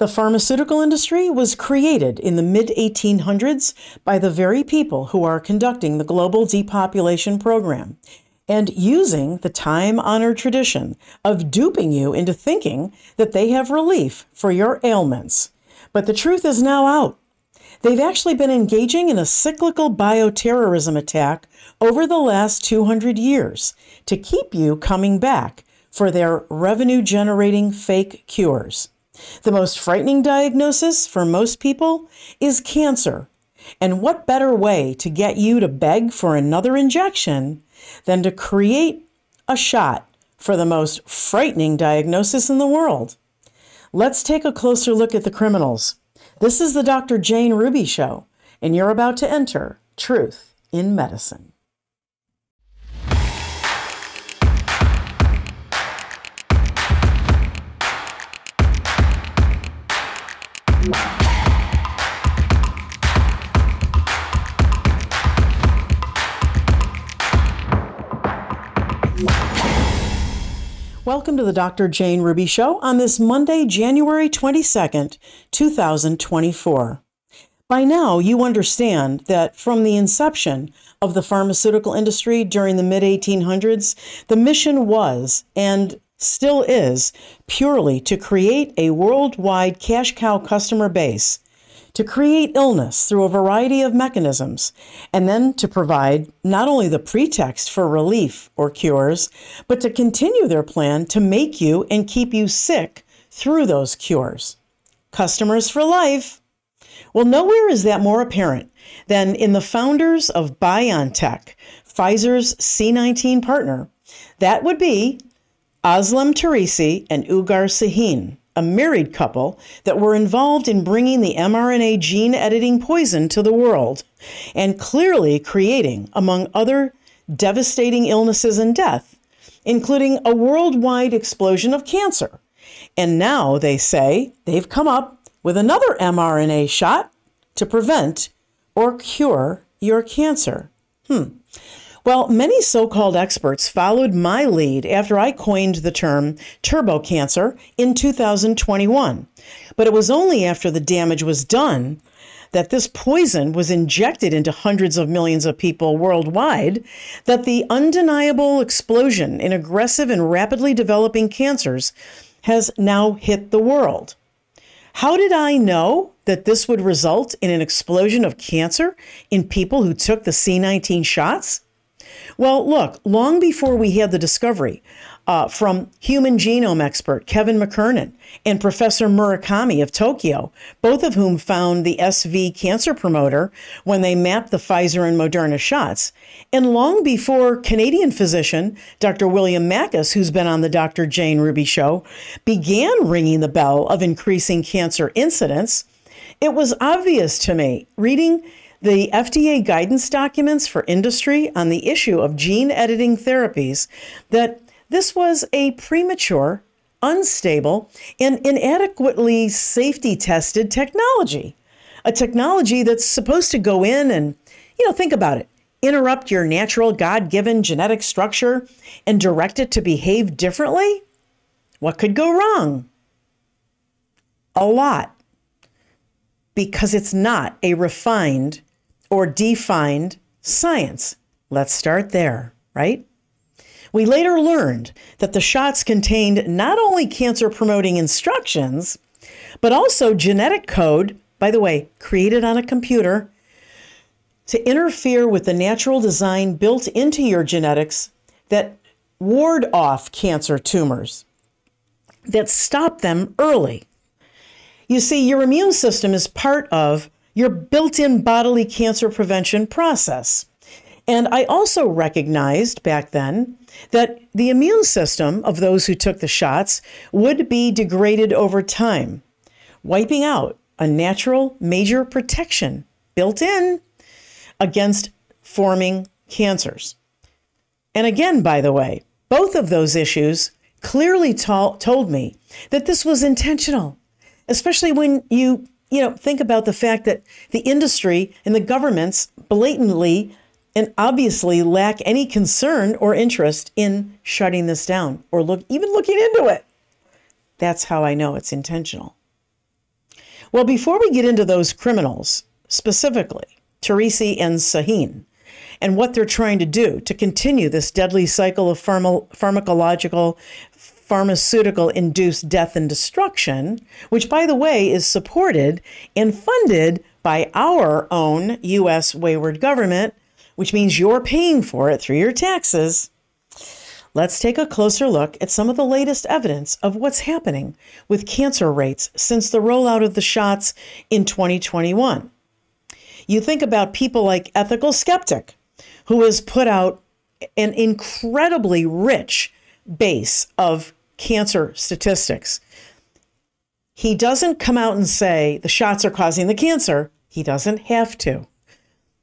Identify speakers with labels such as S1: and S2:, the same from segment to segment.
S1: The pharmaceutical industry was created in the mid 1800s by the very people who are conducting the global depopulation program and using the time honored tradition of duping you into thinking that they have relief for your ailments. But the truth is now out. They've actually been engaging in a cyclical bioterrorism attack over the last 200 years to keep you coming back for their revenue generating fake cures. The most frightening diagnosis for most people is cancer. And what better way to get you to beg for another injection than to create a shot for the most frightening diagnosis in the world? Let's take a closer look at the criminals. This is the Dr. Jane Ruby Show, and you're about to enter Truth in Medicine. Welcome to the Dr. Jane Ruby Show on this Monday, January 22nd, 2024. By now, you understand that from the inception of the pharmaceutical industry during the mid 1800s, the mission was and still is purely to create a worldwide cash cow customer base to create illness through a variety of mechanisms, and then to provide not only the pretext for relief or cures, but to continue their plan to make you and keep you sick through those cures. Customers for life. Well, nowhere is that more apparent than in the founders of BioNTech, Pfizer's C19 partner. That would be Özlem Tureci and Ugur Sahin a married couple that were involved in bringing the mRNA gene editing poison to the world and clearly creating, among other devastating illnesses and death, including a worldwide explosion of cancer. And now they say they've come up with another mRNA shot to prevent or cure your cancer. Hmm. Well, many so called experts followed my lead after I coined the term turbo cancer in 2021. But it was only after the damage was done that this poison was injected into hundreds of millions of people worldwide that the undeniable explosion in aggressive and rapidly developing cancers has now hit the world. How did I know that this would result in an explosion of cancer in people who took the C19 shots? Well, look, long before we had the discovery uh, from human genome expert Kevin McKernan and Professor Murakami of Tokyo, both of whom found the SV cancer promoter when they mapped the Pfizer and Moderna shots, and long before Canadian physician Dr. William Makis, who's been on the Dr. Jane Ruby show, began ringing the bell of increasing cancer incidence, it was obvious to me reading the FDA guidance documents for industry on the issue of gene editing therapies that this was a premature, unstable, and inadequately safety tested technology. A technology that's supposed to go in and, you know, think about it interrupt your natural God given genetic structure and direct it to behave differently? What could go wrong? A lot. Because it's not a refined or defined science. Let's start there, right? We later learned that the shots contained not only cancer promoting instructions, but also genetic code, by the way, created on a computer, to interfere with the natural design built into your genetics that ward off cancer tumors, that stop them early. You see, your immune system is part of your built in bodily cancer prevention process. And I also recognized back then that the immune system of those who took the shots would be degraded over time, wiping out a natural major protection built in against forming cancers. And again, by the way, both of those issues clearly to- told me that this was intentional, especially when you you know, think about the fact that the industry and the governments blatantly and obviously lack any concern or interest in shutting this down or look even looking into it. That's how I know it's intentional. Well, before we get into those criminals, specifically, Tureci and Sahin, and what they're trying to do to continue this deadly cycle of pharma- pharmacological, pharmaceutical induced death and destruction, which, by the way, is supported and funded by our own U.S. wayward government, which means you're paying for it through your taxes. Let's take a closer look at some of the latest evidence of what's happening with cancer rates since the rollout of the shots in 2021. You think about people like Ethical Skeptic, who has put out an incredibly rich base of cancer statistics. He doesn't come out and say the shots are causing the cancer. He doesn't have to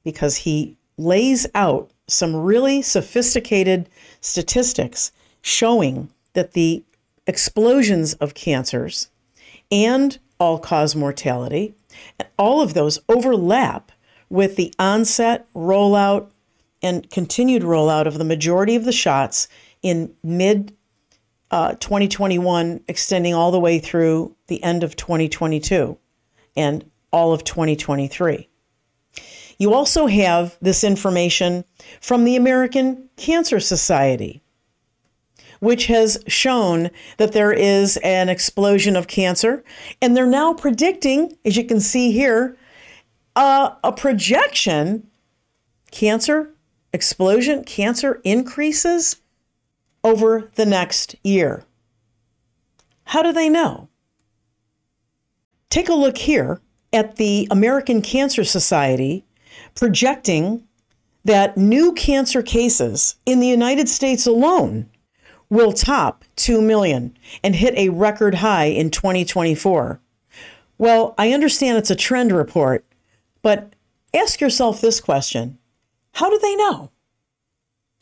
S1: because he lays out some really sophisticated statistics showing that the explosions of cancers and all cause mortality, all of those overlap with the onset, rollout, and continued rollout of the majority of the shots in mid uh, 2021, extending all the way through the end of 2022 and all of 2023. You also have this information from the American Cancer Society, which has shown that there is an explosion of cancer. And they're now predicting, as you can see here, uh, a projection cancer explosion, cancer increases over the next year. How do they know? Take a look here at the American Cancer Society projecting that new cancer cases in the United States alone will top 2 million and hit a record high in 2024. Well, I understand it's a trend report, but ask yourself this question How do they know?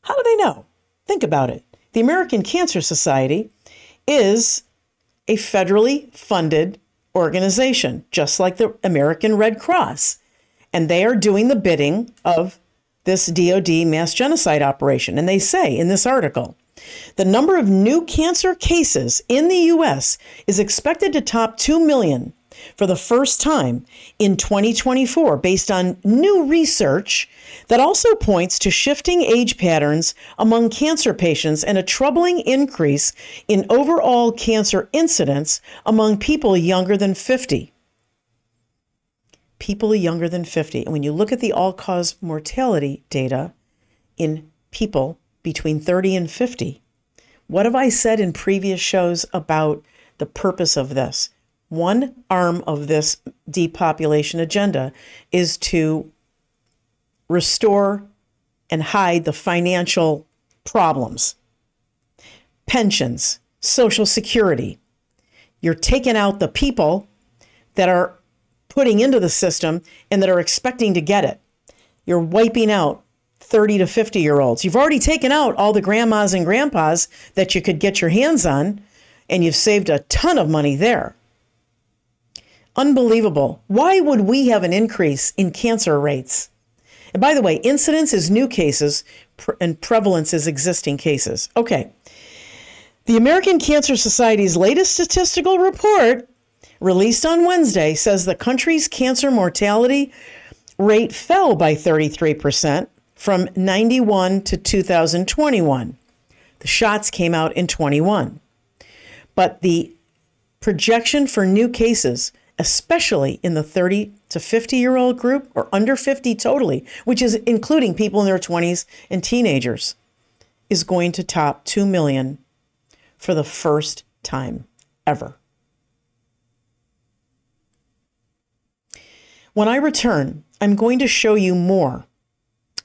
S1: How do they know? Think about it. The American Cancer Society is a federally funded organization, just like the American Red Cross. And they are doing the bidding of this DoD mass genocide operation. And they say in this article the number of new cancer cases in the U.S. is expected to top 2 million for the first time in 2024 based on new research that also points to shifting age patterns among cancer patients and a troubling increase in overall cancer incidence among people younger than 50 people younger than 50. And when you look at the all cause mortality data in people between 30 and 50, what have I said in previous shows about the purpose of this? One arm of this depopulation agenda is to restore and hide the financial problems, pensions, Social Security. You're taking out the people that are putting into the system and that are expecting to get it. You're wiping out 30 to 50 year olds. You've already taken out all the grandmas and grandpas that you could get your hands on, and you've saved a ton of money there. Unbelievable. Why would we have an increase in cancer rates? And by the way, incidence is new cases and prevalence is existing cases. Okay. The American Cancer Society's latest statistical report released on Wednesday, says the country's cancer mortality rate fell by 33% from 91 to 2021. The shots came out in 21. But the projection for new cases, especially in the 30 to 50 year old group or under 50 totally, which is including people in their 20s and teenagers, is going to top 2 million for the first time ever. When I return, I'm going to show you more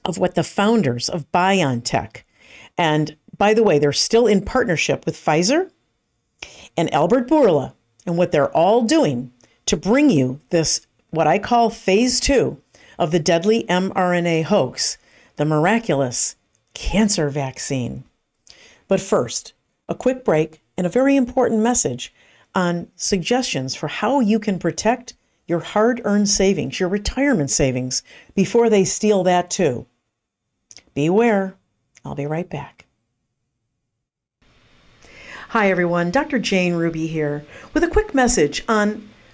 S1: of what the founders of BioNTech, and by the way, they're still in partnership with Pfizer and Albert Bourla, and what they're all doing to bring you this, what I call phase two of the deadly mRNA hoax, the miraculous cancer vaccine. But first, a quick break and a very important message on suggestions for how you can protect your hard earned savings, your retirement savings, before they steal that too. Beware. I'll be right back. Hi, everyone. Dr. Jane Ruby here with a quick message on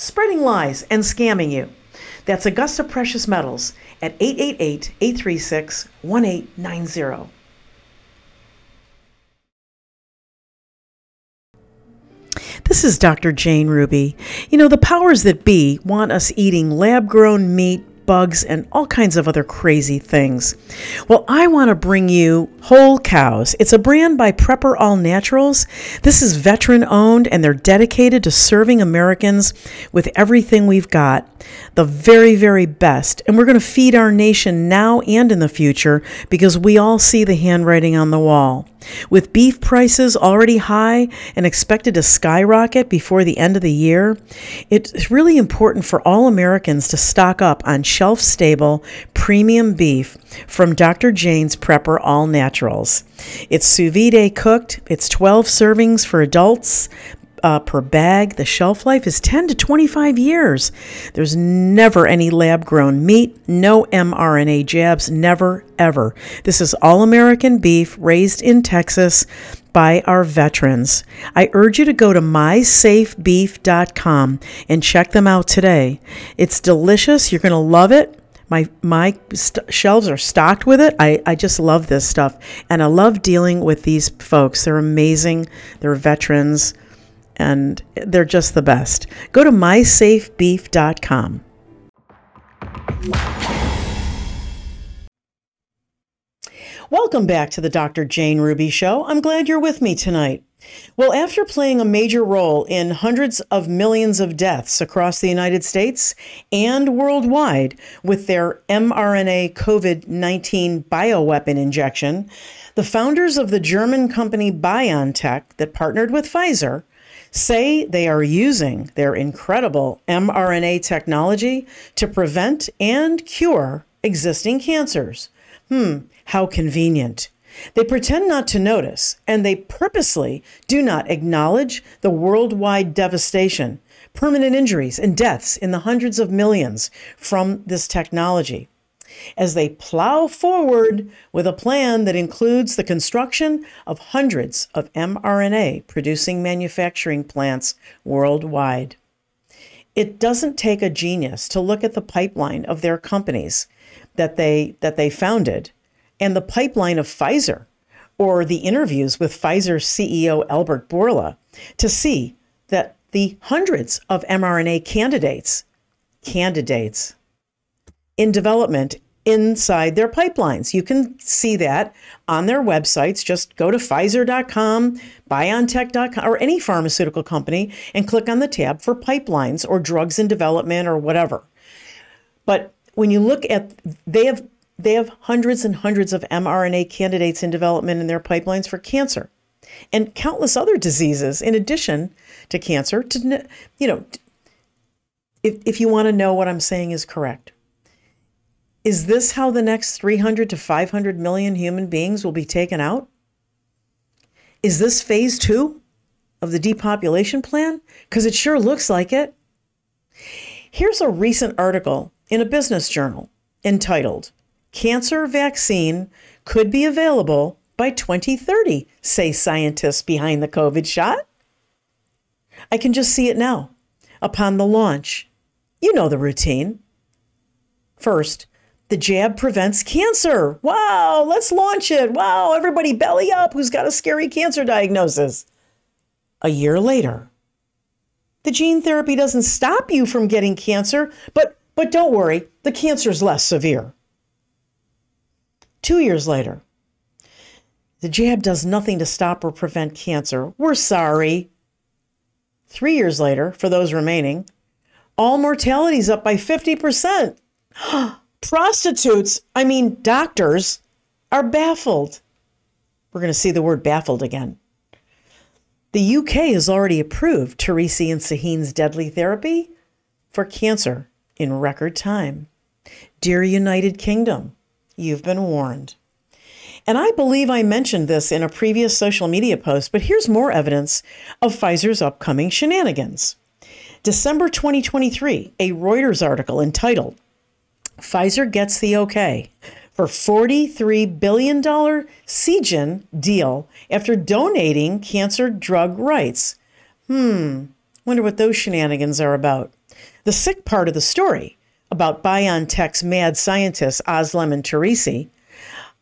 S1: spreading lies and scamming you. That's Augusta Precious Metals at 888 836 1890. This is Dr. Jane Ruby. You know, the powers that be want us eating lab grown meat, bugs, and all kinds of other crazy things. Well, I want to bring you Whole Cows. It's a brand by Prepper All Naturals. This is veteran owned, and they're dedicated to serving Americans with everything we've got the very, very best. And we're going to feed our nation now and in the future because we all see the handwriting on the wall. With beef prices already high and expected to skyrocket before the end of the year, it's really important for all Americans to stock up on shelf stable premium beef from Dr. Jane's Prepper All Naturals. It's sous vide cooked, it's 12 servings for adults, uh, per bag. The shelf life is 10 to 25 years. There's never any lab grown meat, no mRNA jabs, never, ever. This is all American beef raised in Texas by our veterans. I urge you to go to mysafebeef.com and check them out today. It's delicious. You're going to love it. My my st- shelves are stocked with it. I, I just love this stuff. And I love dealing with these folks. They're amazing. They're veterans and they're just the best. Go to mysafebeef.com. Welcome back to the Dr. Jane Ruby Show. I'm glad you're with me tonight. Well, after playing a major role in hundreds of millions of deaths across the United States and worldwide with their mRNA COVID 19 bioweapon injection, the founders of the German company BioNTech that partnered with Pfizer say they are using their incredible mRNA technology to prevent and cure existing cancers. Hmm, how convenient. They pretend not to notice, and they purposely do not acknowledge the worldwide devastation, permanent injuries, and deaths in the hundreds of millions from this technology as they plow forward with a plan that includes the construction of hundreds of mRNA producing manufacturing plants worldwide. It doesn't take a genius to look at the pipeline of their companies that they that they founded and the pipeline of Pfizer or the interviews with Pfizer CEO Albert Bourla to see that the hundreds of mRNA candidates candidates in development inside their pipelines. You can see that on their websites. Just go to Pfizer.com, BioNTech.com, or any pharmaceutical company and click on the tab for pipelines or drugs in development or whatever. But when you look at, they have they have hundreds and hundreds of mRNA candidates in development in their pipelines for cancer and countless other diseases in addition to cancer to you know if, if you want to know what i'm saying is correct is this how the next 300 to 500 million human beings will be taken out? Is this phase two of the depopulation plan? Because it sure looks like it. Here's a recent article in a business journal entitled Cancer Vaccine Could Be Available by 2030, say scientists behind the COVID shot. I can just see it now. Upon the launch, you know the routine. First, the jab prevents cancer. Wow, let's launch it. Wow, everybody belly up who's got a scary cancer diagnosis. A year later, the gene therapy doesn't stop you from getting cancer, but But don't worry, the cancer is less severe. Two years later, the jab does nothing to stop or prevent cancer. We're sorry. Three years later, for those remaining, all mortality is up by 50%. Prostitutes, I mean doctors, are baffled. We're going to see the word baffled again. The UK has already approved Tureci and Sahin's deadly therapy for cancer in record time. Dear United Kingdom, you've been warned. And I believe I mentioned this in a previous social media post, but here's more evidence of Pfizer's upcoming shenanigans. December 2023, a Reuters article entitled Pfizer Gets the OK for $43 billion Seagen deal after donating cancer drug rights. Hmm, wonder what those shenanigans are about. The sick part of the story about BioNTech's mad scientists Özlem and Tureci,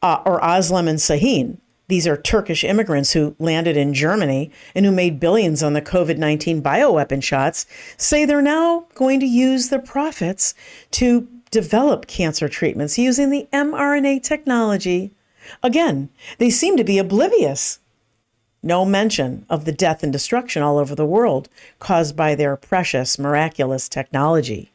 S1: uh, or Özlem and Sahin, these are Turkish immigrants who landed in Germany and who made billions on the COVID 19 bioweapon shots, say they're now going to use the profits to develop cancer treatments using the mRNA technology. Again, they seem to be oblivious. No mention of the death and destruction all over the world caused by their precious, miraculous technology.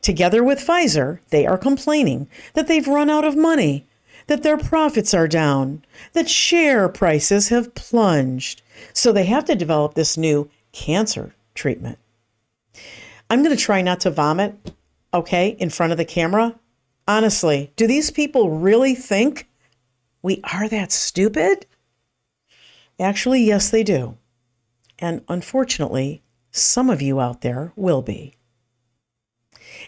S1: Together with Pfizer, they are complaining that they've run out of money, that their profits are down, that share prices have plunged. So they have to develop this new cancer treatment. I'm going to try not to vomit okay, in front of the camera. Honestly, do these people really think we are that stupid? Actually, yes, they do. And unfortunately, some of you out there will be.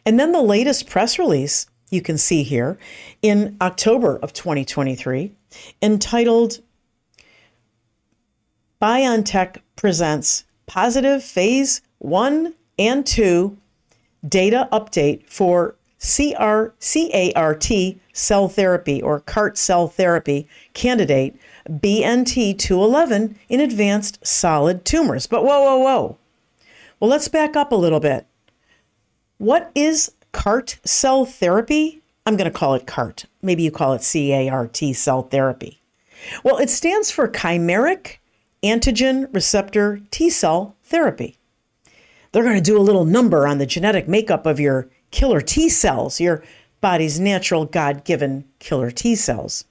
S1: And then the latest press release you can see here in October of 2023 entitled BioNTech presents positive phase 1 and 2 data update for CR, CART cell therapy or CART cell therapy candidate BNT211 in advanced solid tumors. But whoa, whoa, whoa. Well, let's back up a little bit. What is CART cell therapy? I'm going to call it CART. Maybe you call it CART cell therapy. Well, it stands for chimeric antigen receptor T cell therapy they're going to do a little number on the genetic makeup of your killer T cells, your body's natural God given killer T cells.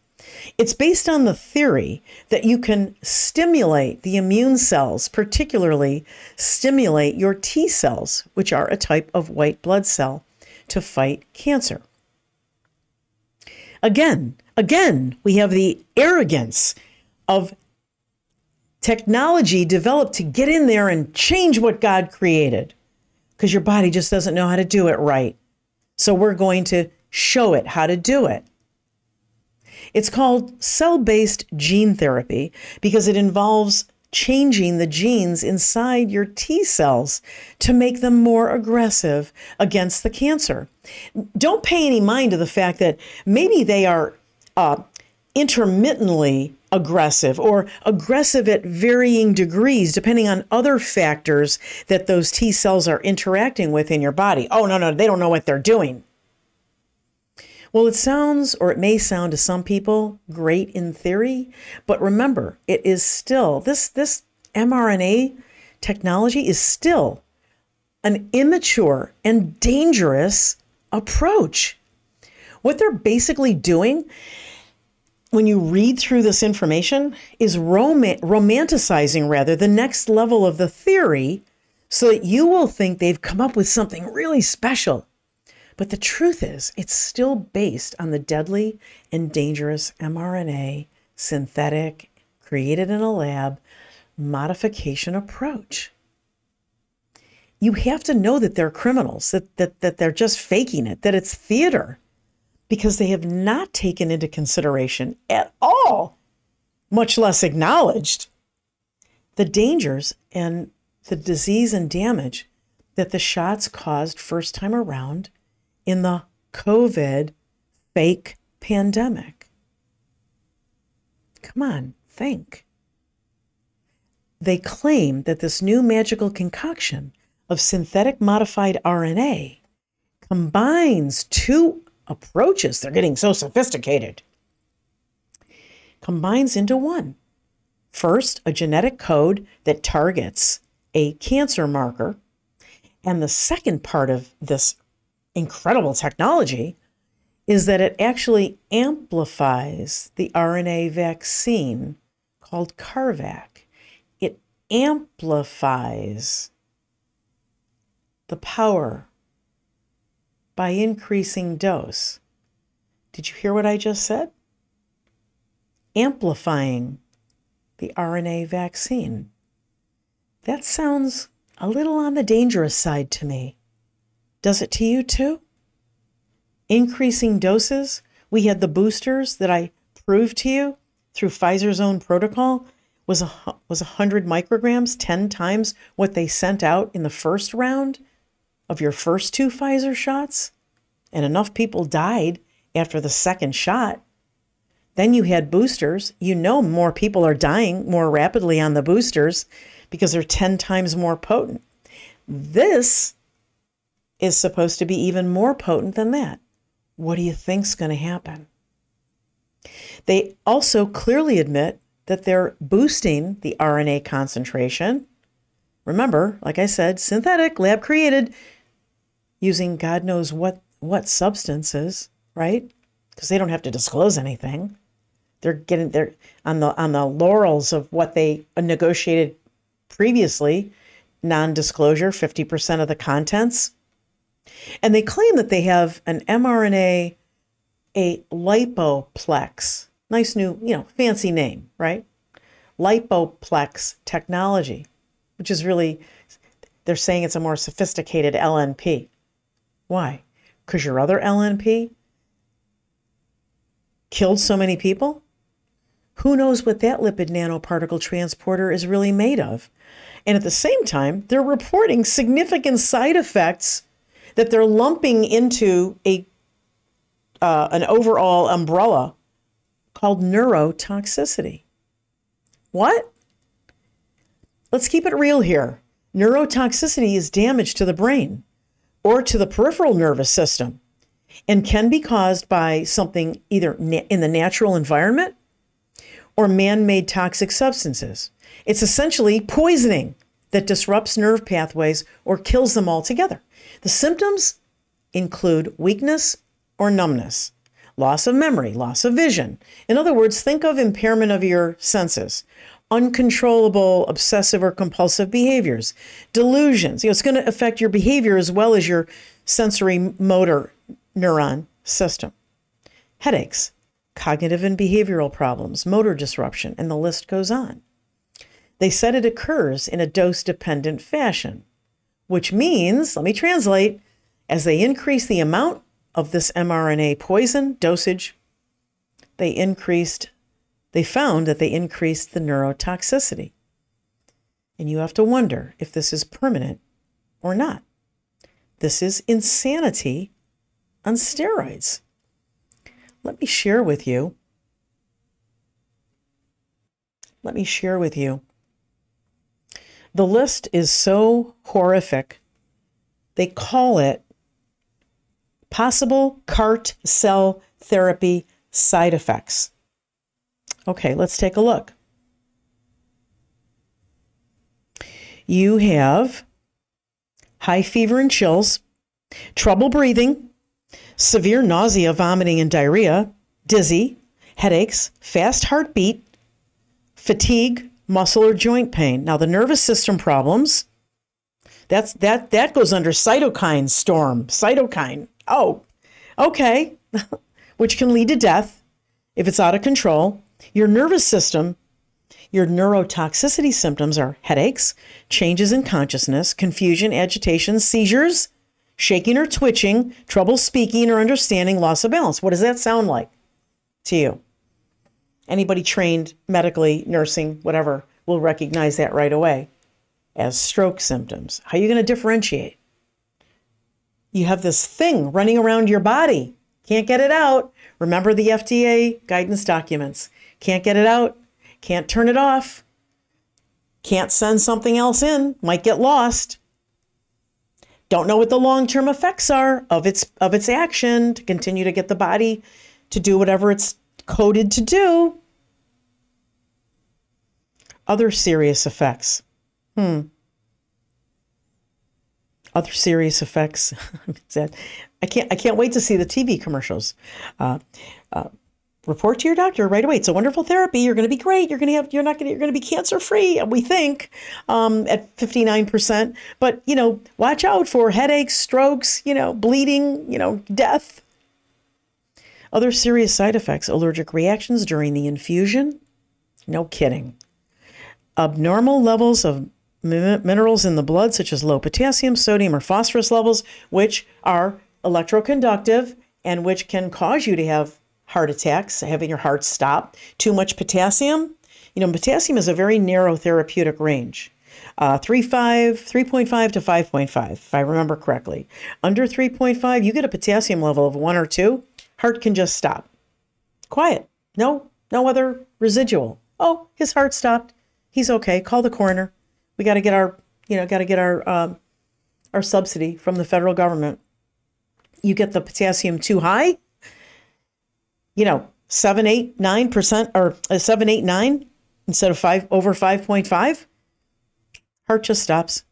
S1: It's based on the theory that you can stimulate the immune cells, particularly stimulate your T cells, which are a type of white blood cell, to fight cancer. Again, again, we have the arrogance of technology developed to get in there and change what God created because your body just doesn't know how to do it right. So we're going to show it how to do it. It's called cell based gene therapy because it involves changing the genes inside your T cells to make them more aggressive against the cancer. Don't pay any mind to the fact that maybe they are uh, intermittently aggressive or aggressive at varying degrees depending on other factors that those T cells are interacting with in your body. Oh, no, no, they don't know what they're doing. Well, it sounds, or it may sound to some people, great in theory, but remember, it is still, this, this mRNA technology is still an immature and dangerous approach. What they're basically doing when you read through this information is rom- romanticizing rather the next level of the theory so that you will think they've come up with something really special. But the truth is, it's still based on the deadly and dangerous mRNA synthetic, created in a lab, modification approach. You have to know that they're criminals, that, that, that they're just faking it, that it's theater because they have not taken into consideration at all, much less acknowledged, the dangers and the disease and damage that the shots caused first time around in the COVID fake pandemic. Come on, think. They claim that this new magical concoction of synthetic modified RNA combines two approaches. They're getting so sophisticated. Combines into one. First, a genetic code that targets a cancer marker. And the second part of this incredible technology is that it actually amplifies the RNA vaccine called CARVac. It amplifies the power by increasing dose. Did you hear what I just said? Amplifying the RNA vaccine. That sounds a little on the dangerous side to me. Does it to you too? Increasing doses. We had the boosters that I proved to you through Pfizer's own protocol was a, was 100 micrograms, 10 times what they sent out in the first round of your first two Pfizer shots, and enough people died after the second shot. Then you had boosters. You know more people are dying more rapidly on the boosters because they're 10 times more potent. This is supposed to be even more potent than that. What do you think's going to happen? They also clearly admit that they're boosting the RNA concentration. Remember, like I said, synthetic, lab created, using God knows what what substances, right? Because they don't have to disclose anything. They're getting they're on the on the laurels of what they negotiated previously, non-disclosure, 50% of the contents. And they claim that they have an mRNA, a lipoplex. Nice new, you know, fancy name, right? Lipoplex technology, which is really, they're saying it's a more sophisticated LNP. Why? Because your other LNP killed so many people? Who knows what that lipid nanoparticle transporter is really made of? And at the same time, they're reporting significant side effects that they're lumping into a uh, an overall umbrella called neurotoxicity. What? Let's keep it real here. Neurotoxicity is damage to the brain or to the peripheral nervous system and can be caused by something either in the natural environment or man made toxic substances. It's essentially poisoning that disrupts nerve pathways or kills them altogether. The symptoms include weakness or numbness, loss of memory, loss of vision. In other words, think of impairment of your senses, uncontrollable obsessive or compulsive behaviors, delusions. You know, it's going to affect your behavior as well as your sensory motor neuron system. Headaches, cognitive and behavioral problems, motor disruption, and the list goes on. They said it occurs in a dose dependent fashion, which means, let me translate, as they increase the amount of this mRNA poison dosage, they increased they found that they increased the neurotoxicity. And you have to wonder if this is permanent or not. This is insanity on steroids. Let me share with you. Let me share with you. The list is so horrific, they call it possible CART cell therapy side effects. Okay, let's take a look. You have high fever and chills, trouble breathing, severe nausea, vomiting, and diarrhea, dizzy, headaches, fast heartbeat, fatigue, muscle or joint pain. Now, the nervous system problems, that's that that goes under cytokine storm. Cytokine. Oh, okay. Which can lead to death if it's out of control. Your nervous system, your neurotoxicity symptoms are headaches, changes in consciousness, confusion, agitation, seizures, shaking or twitching, trouble speaking or understanding, loss of balance. What does that sound like to you? Anybody trained medically, nursing, whatever, will recognize that right away as stroke symptoms. How are you going to differentiate? You have this thing running around your body, can't get it out. Remember the FDA guidance documents. Can't get it out, can't turn it off, can't send something else in, might get lost. don't know what the long-term effects are of its of its action to continue to get the body to do whatever it's coded to do. Other serious effects. Hmm. Other serious effects. I can't. I can't wait to see the TV commercials. Uh, uh, report to your doctor right away. It's a wonderful therapy. You're going to be great. You're going to have. You're not going. You're going to be cancer free. We think um, at 59 percent. But you know, watch out for headaches, strokes. You know, bleeding. You know, death. Other serious side effects: allergic reactions during the infusion. No kidding. Abnormal levels of minerals in the blood, such as low potassium, sodium, or phosphorus levels, which are electroconductive and which can cause you to have heart attacks, having your heart stop. Too much potassium. You know, potassium is a very narrow therapeutic range. Uh, 3.5, 3.5 to 5.5, if I remember correctly. Under 3.5, you get a potassium level of one or two, heart can just stop. Quiet. No, no other residual. Oh, his heart stopped. He's okay. Call the coroner. We got to get our, you know, got to get our, um, our subsidy from the federal government. You get the potassium too high, you know, seven, eight, nine percent or uh, seven, eight, nine instead of five over 5.5, heart just stops.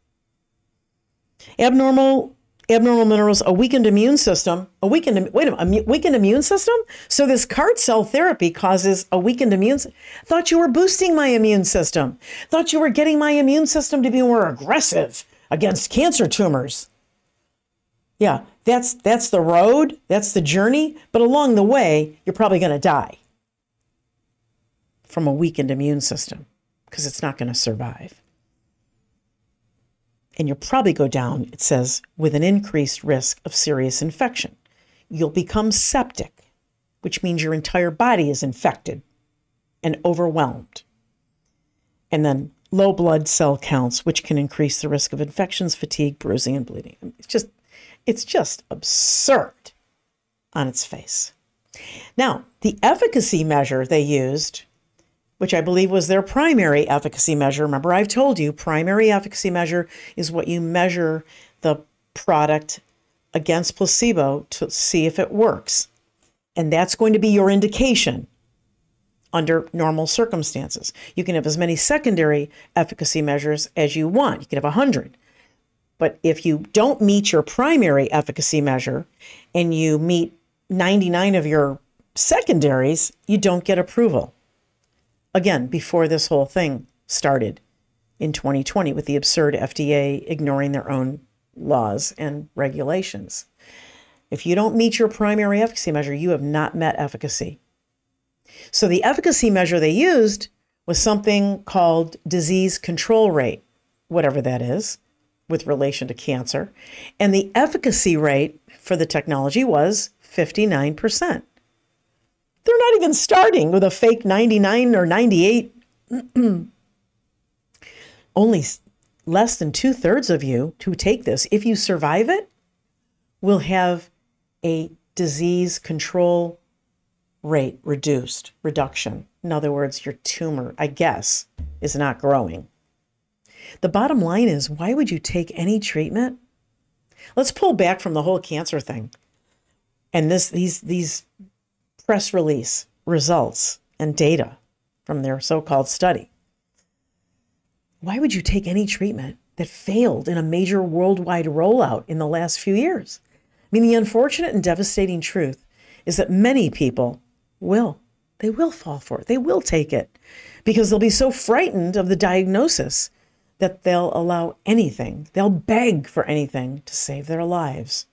S1: Abnormal abnormal minerals, a weakened immune system, a weakened wait a minute, a weakened immune system. So this CAR cell therapy causes a weakened immune. Thought you were boosting my immune system. Thought you were getting my immune system to be more aggressive against cancer tumors. Yeah, that's that's the road, that's the journey, but along the way, you're probably going to die from a weakened immune system because it's not going to survive and you'll probably go down, it says, with an increased risk of serious infection. You'll become septic, which means your entire body is infected and overwhelmed. And then low blood cell counts, which can increase the risk of infections, fatigue, bruising, and bleeding. It's just, it's just absurd on its face. Now, the efficacy measure they used which I believe was their primary efficacy measure. Remember, I've told you primary efficacy measure is what you measure the product against placebo to see if it works. And that's going to be your indication under normal circumstances. You can have as many secondary efficacy measures as you want, you can have 100. But if you don't meet your primary efficacy measure and you meet 99 of your secondaries, you don't get approval again, before this whole thing started in 2020 with the absurd FDA ignoring their own laws and regulations. If you don't meet your primary efficacy measure, you have not met efficacy. So the efficacy measure they used was something called disease control rate, whatever that is, with relation to cancer. And the efficacy rate for the technology was 59%. They're not even starting with a fake 99 or 98. Only less than two thirds of you who take this, if you survive it, will have a disease control rate reduced, reduction. In other words, your tumor, I guess, is not growing. The bottom line is why would you take any treatment? Let's pull back from the whole cancer thing. And this these these press release results and data from their so called study. Why would you take any treatment that failed in a major worldwide rollout in the last few years? I mean, the unfortunate and devastating truth is that many people will. They will fall for it. They will take it because they'll be so frightened of the diagnosis that they'll allow anything, they'll beg for anything to save their lives.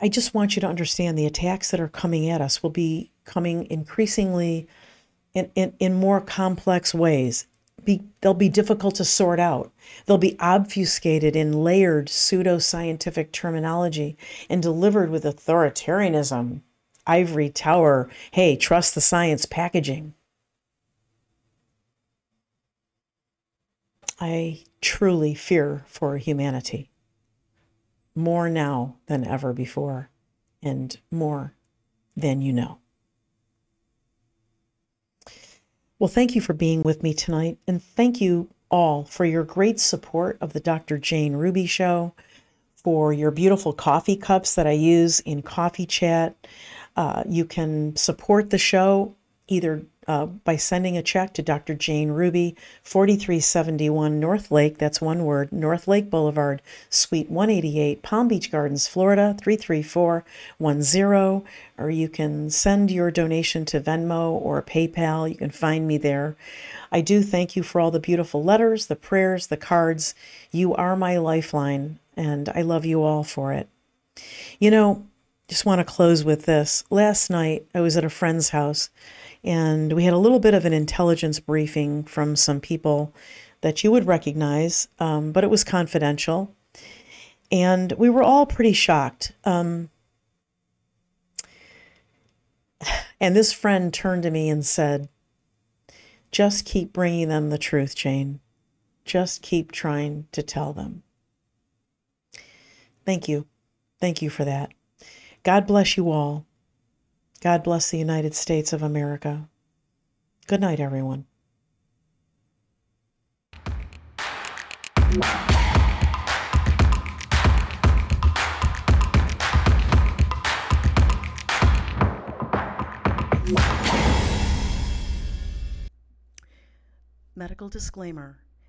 S1: I just want you to understand the attacks that are coming at us will be coming increasingly in, in, in more complex ways. Be, they'll be difficult to sort out. They'll be obfuscated in layered pseudoscientific terminology and delivered with authoritarianism, ivory tower, hey, trust the science packaging. I truly fear for humanity more now than ever before, and more than you know. Well, thank you for being with me tonight, and thank you all for your great support of the Dr. Jane Ruby Show, for your beautiful coffee cups that I use in Coffee Chat. Uh, you can support the show either uh, by sending a check to Dr. Jane Ruby, 4371 Northlake, that's one word, Northlake Boulevard, Suite 188, Palm Beach Gardens, Florida, 33410. Or you can send your donation to Venmo or PayPal. You can find me there. I do thank you for all the beautiful letters, the prayers, the cards. You are my lifeline, and I love you all for it. You know, just want to close with this. Last night, I was at a friend's house and we had a little bit of an intelligence briefing from some people that you would recognize, um, but it was confidential. And we were all pretty shocked. Um, and this friend turned to me and said, Just keep bringing them the truth, Jane. Just keep trying to tell them. Thank you. Thank you for that. God bless you all. God bless the United States of America. Good night, everyone. Medical disclaimer